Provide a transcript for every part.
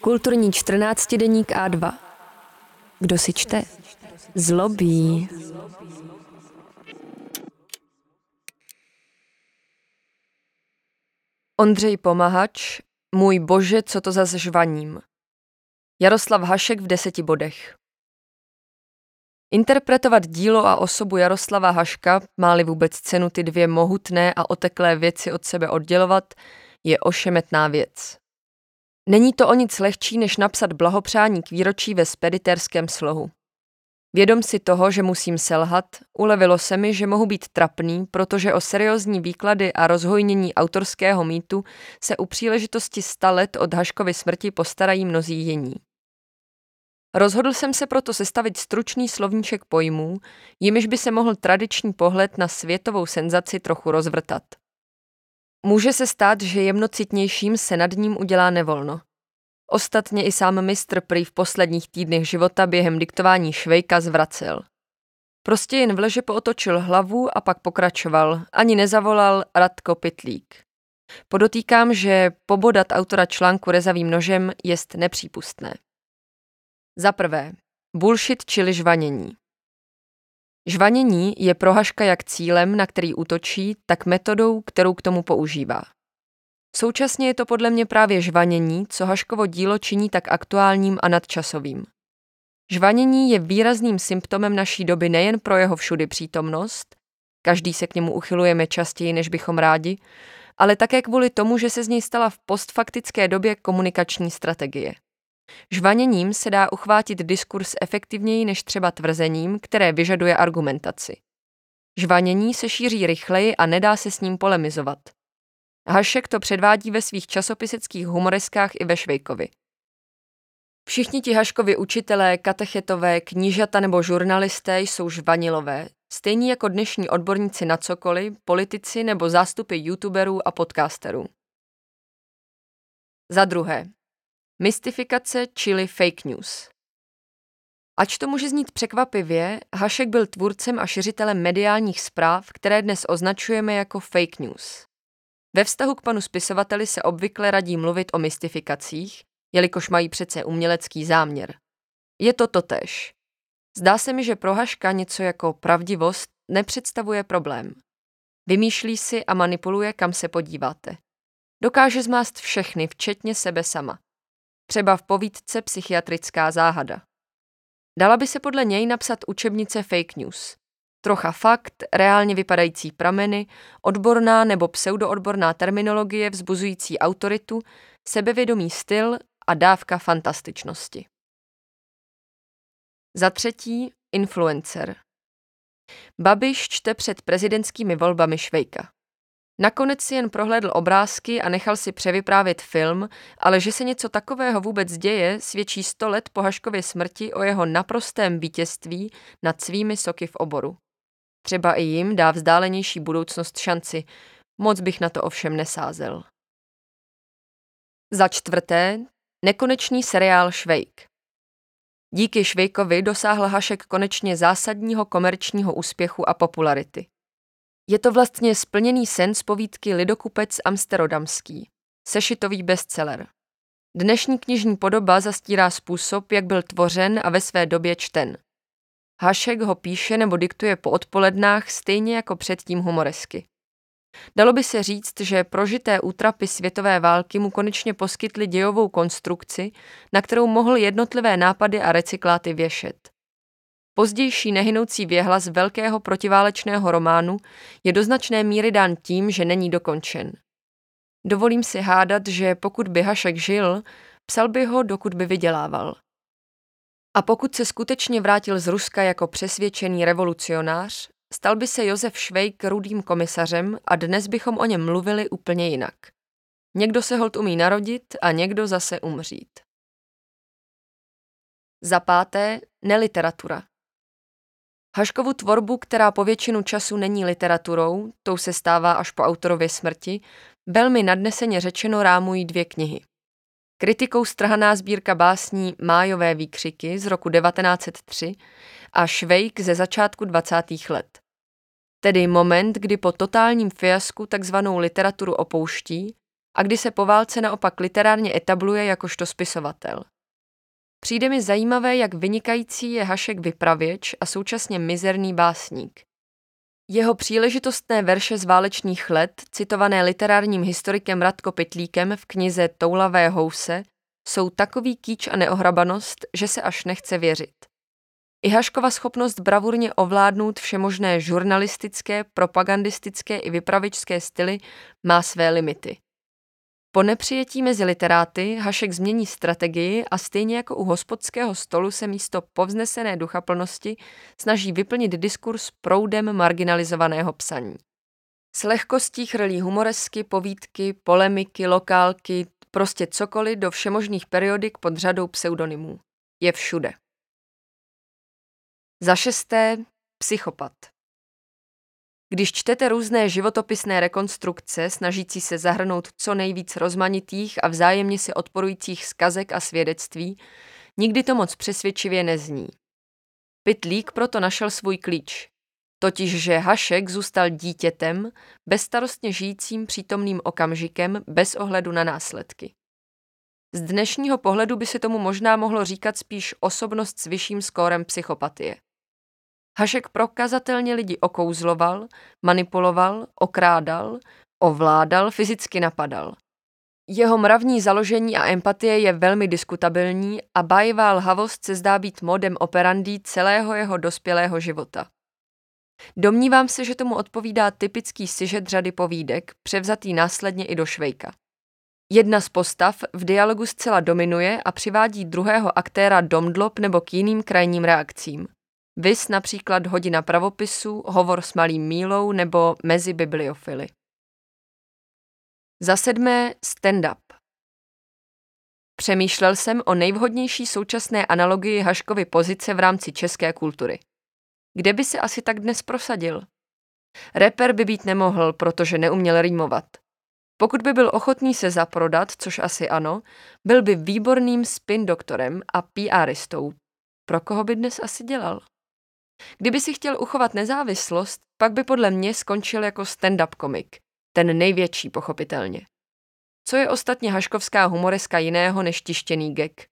Kulturní 14-deník A2. Kdo si čte? Zlobí. Ondřej Pomahač, můj bože, co to za žvaním. Jaroslav Hašek v deseti bodech. Interpretovat dílo a osobu Jaroslava Haška, máli vůbec cenu ty dvě mohutné a oteklé věci od sebe oddělovat, je ošemetná věc. Není to o nic lehčí, než napsat blahopřání k výročí ve spediterském slohu. Vědom si toho, že musím selhat, ulevilo se mi, že mohu být trapný, protože o seriózní výklady a rozhojnění autorského mýtu se u příležitosti sta let od Haškovy smrti postarají mnozí jiní. Rozhodl jsem se proto sestavit stručný slovníček pojmů, jimiž by se mohl tradiční pohled na světovou senzaci trochu rozvrtat. Může se stát, že jemnocitnějším se nad ním udělá nevolno. Ostatně i sám mistr prý v posledních týdnech života během diktování Švejka zvracel. Prostě jen v leže pootočil hlavu a pak pokračoval, ani nezavolal Radko Pitlík. Podotýkám, že pobodat autora článku rezavým nožem jest nepřípustné. Za prvé, bullshit čili žvanění. Žvanění je prohaška jak cílem, na který útočí, tak metodou, kterou k tomu používá. Současně je to podle mě právě žvanění, co Haškovo dílo činí tak aktuálním a nadčasovým. Žvanění je výrazným symptomem naší doby nejen pro jeho všudy přítomnost, každý se k němu uchylujeme častěji, než bychom rádi, ale také kvůli tomu, že se z něj stala v postfaktické době komunikační strategie. Žvaněním se dá uchvátit diskurs efektivněji než třeba tvrzením, které vyžaduje argumentaci. Žvanění se šíří rychleji a nedá se s ním polemizovat. Hašek to předvádí ve svých časopiseckých humoreskách i ve Švejkovi. Všichni ti Haškovi učitelé, katechetové, knížata nebo žurnalisté jsou žvanilové, stejní jako dnešní odborníci na cokoliv, politici nebo zástupy youtuberů a podcasterů. Za druhé, Mystifikace čili fake news. Ač to může znít překvapivě, Hašek byl tvůrcem a šiřitelem mediálních zpráv, které dnes označujeme jako fake news. Ve vztahu k panu spisovateli se obvykle radí mluvit o mystifikacích, jelikož mají přece umělecký záměr. Je to totéž. Zdá se mi, že pro Haška něco jako pravdivost nepředstavuje problém. Vymýšlí si a manipuluje, kam se podíváte. Dokáže zmást všechny, včetně sebe sama třeba v povídce Psychiatrická záhada. Dala by se podle něj napsat učebnice fake news. Trocha fakt, reálně vypadající prameny, odborná nebo pseudoodborná terminologie vzbuzující autoritu, sebevědomý styl a dávka fantastičnosti. Za třetí, influencer. Babiš čte před prezidentskými volbami Švejka. Nakonec si jen prohlédl obrázky a nechal si převyprávět film, ale že se něco takového vůbec děje, svědčí sto let po Haškově smrti o jeho naprostém vítězství nad svými soky v oboru. Třeba i jim dá vzdálenější budoucnost šanci, moc bych na to ovšem nesázel. Za čtvrté, nekonečný seriál Švejk. Díky Švejkovi dosáhl Hašek konečně zásadního komerčního úspěchu a popularity. Je to vlastně splněný sen z povídky Lidokupec amsterdamský, sešitový bestseller. Dnešní knižní podoba zastírá způsob, jak byl tvořen a ve své době čten. Hašek ho píše nebo diktuje po odpolednách stejně jako předtím humoresky. Dalo by se říct, že prožité útrapy světové války mu konečně poskytly dějovou konstrukci, na kterou mohl jednotlivé nápady a recykláty věšet. Pozdější nehynoucí věhlas velkého protiválečného románu je do značné míry dán tím, že není dokončen. Dovolím si hádat, že pokud by Hašek žil, psal by ho, dokud by vydělával. A pokud se skutečně vrátil z Ruska jako přesvědčený revolucionář, stal by se Josef Švejk rudým komisařem a dnes bychom o něm mluvili úplně jinak. Někdo se hold umí narodit a někdo zase umřít. Za páté, neliteratura. Haškovu tvorbu, která po většinu času není literaturou, tou se stává až po autorově smrti, velmi nadneseně řečeno rámují dvě knihy. Kritikou strhaná sbírka básní Májové výkřiky z roku 1903 a Švejk ze začátku 20. let. Tedy moment, kdy po totálním fiasku takzvanou literaturu opouští, a kdy se po válce naopak literárně etabluje jakožto spisovatel. Přijde mi zajímavé, jak vynikající je Hašek vypravěč a současně mizerný básník. Jeho příležitostné verše z válečných let, citované literárním historikem Radko Pytlíkem v knize Toulavé house, jsou takový kýč a neohrabanost, že se až nechce věřit. I Haškova schopnost bravurně ovládnout všemožné žurnalistické, propagandistické i vypravičské styly má své limity. Po nepřijetí mezi literáty Hašek změní strategii a stejně jako u hospodského stolu se místo povznesené duchaplnosti snaží vyplnit diskurs proudem marginalizovaného psaní. S lehkostí chrlí humoresky, povídky, polemiky, lokálky, prostě cokoliv do všemožných periodik pod řadou pseudonymů. Je všude. Za šesté, psychopat. Když čtete různé životopisné rekonstrukce, snažící se zahrnout co nejvíc rozmanitých a vzájemně si odporujících skazek a svědectví, nikdy to moc přesvědčivě nezní. Pitlík proto našel svůj klíč, totiž že Hašek zůstal dítětem, bezstarostně žijícím přítomným okamžikem bez ohledu na následky. Z dnešního pohledu by se tomu možná mohlo říkat spíš osobnost s vyšším skórem psychopatie. Hašek prokazatelně lidi okouzloval, manipuloval, okrádal, ovládal, fyzicky napadal. Jeho mravní založení a empatie je velmi diskutabilní a bájivá lhavost se zdá být modem operandí celého jeho dospělého života. Domnívám se, že tomu odpovídá typický sižet řady povídek, převzatý následně i do Švejka. Jedna z postav v dialogu zcela dominuje a přivádí druhého aktéra domdlop nebo k jiným krajním reakcím. Vys například hodina pravopisu, hovor s malým mílou nebo mezi bibliofily. Za sedmé stand-up. Přemýšlel jsem o nejvhodnější současné analogii Haškovy pozice v rámci české kultury. Kde by se asi tak dnes prosadil? Reper by být nemohl, protože neuměl rýmovat. Pokud by byl ochotný se zaprodat, což asi ano, byl by výborným spin doktorem a PRistou. Pro koho by dnes asi dělal? Kdyby si chtěl uchovat nezávislost, pak by podle mě skončil jako stand-up komik. Ten největší, pochopitelně. Co je ostatně haškovská humoreska jiného než tištěný gek?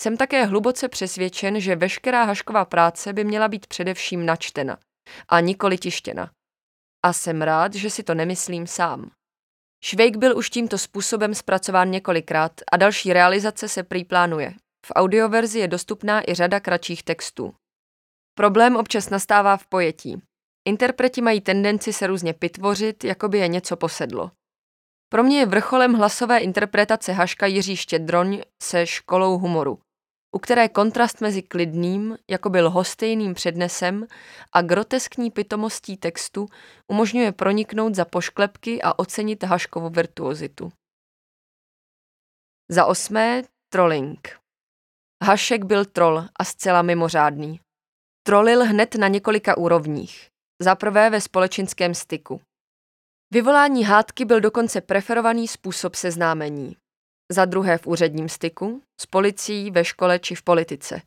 Jsem také hluboce přesvědčen, že veškerá hašková práce by měla být především načtena a nikoli tištěna. A jsem rád, že si to nemyslím sám. Švejk byl už tímto způsobem zpracován několikrát a další realizace se prý plánuje. V audioverzi je dostupná i řada kratších textů. Problém občas nastává v pojetí. Interpreti mají tendenci se různě pitvořit, jako by je něco posedlo. Pro mě je vrcholem hlasové interpretace Haška Jiří Štědroň se školou humoru, u které kontrast mezi klidným, jako byl hostejným přednesem a groteskní pitomostí textu umožňuje proniknout za pošklepky a ocenit Haškovu virtuozitu. Za osmé, trolling. Hašek byl troll a zcela mimořádný. Trolil hned na několika úrovních. Za prvé ve společenském styku. Vyvolání hádky byl dokonce preferovaný způsob seznámení. Za druhé v úředním styku, s policií, ve škole či v politice.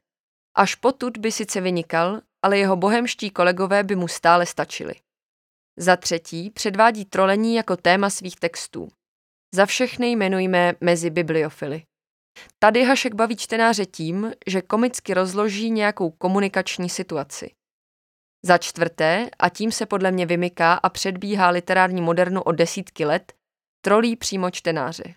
Až potud by sice vynikal, ale jeho bohemští kolegové by mu stále stačili. Za třetí předvádí trolení jako téma svých textů. Za všechny jmenujme mezi bibliofily. Tady Hašek baví čtenáře tím, že komicky rozloží nějakou komunikační situaci. Za čtvrté, a tím se podle mě vymyká a předbíhá literární modernu o desítky let, trolí přímo čtenáře.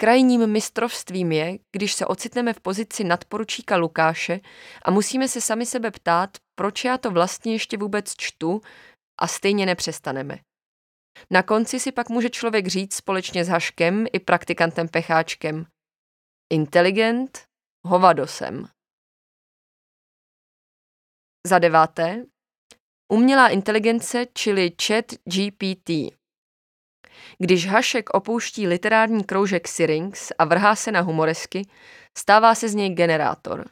Krajním mistrovstvím je, když se ocitneme v pozici nadporučíka Lukáše a musíme se sami sebe ptát, proč já to vlastně ještě vůbec čtu a stejně nepřestaneme. Na konci si pak může člověk říct společně s Haškem i praktikantem Pecháčkem – Inteligent, hovadosem. Za deváté, umělá inteligence, čili chat GPT. Když Hašek opouští literární kroužek Syrinx a vrhá se na humoresky, stává se z něj generátor.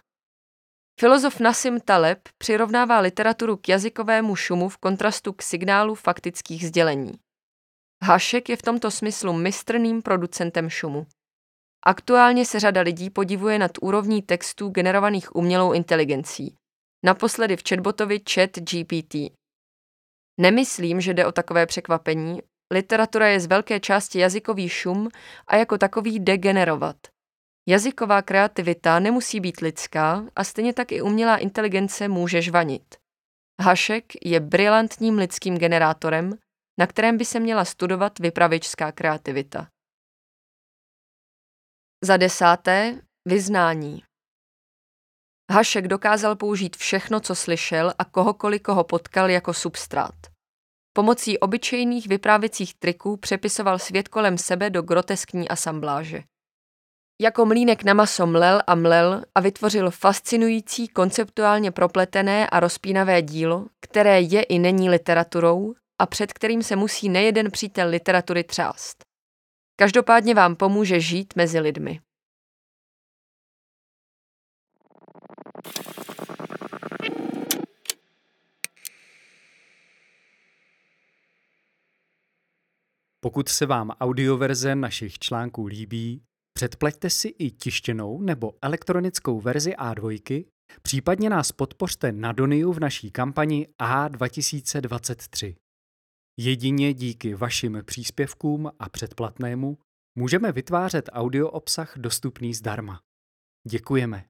Filozof Nassim Taleb přirovnává literaturu k jazykovému šumu v kontrastu k signálu faktických sdělení. Hašek je v tomto smyslu mistrným producentem šumu. Aktuálně se řada lidí podivuje nad úrovní textů generovaných umělou inteligencí. Naposledy v chatbotovi Chat GPT. Nemyslím, že jde o takové překvapení, literatura je z velké části jazykový šum a jako takový degenerovat. Jazyková kreativita nemusí být lidská a stejně tak i umělá inteligence může žvanit. Hašek je brilantním lidským generátorem, na kterém by se měla studovat vypravěčská kreativita. Za desáté, vyznání. Hašek dokázal použít všechno, co slyšel a kohokoliv, koho potkal jako substrát. Pomocí obyčejných vyprávěcích triků přepisoval svět kolem sebe do groteskní asambláže. Jako mlínek na maso mlel a mlel a vytvořil fascinující, konceptuálně propletené a rozpínavé dílo, které je i není literaturou a před kterým se musí nejeden přítel literatury třást. Každopádně vám pomůže žít mezi lidmi. Pokud se vám audioverze našich článků líbí, předplaťte si i tištěnou nebo elektronickou verzi A2, případně nás podpořte na Doniu v naší kampani A2023. Jedině díky vašim příspěvkům a předplatnému můžeme vytvářet audio obsah dostupný zdarma. Děkujeme.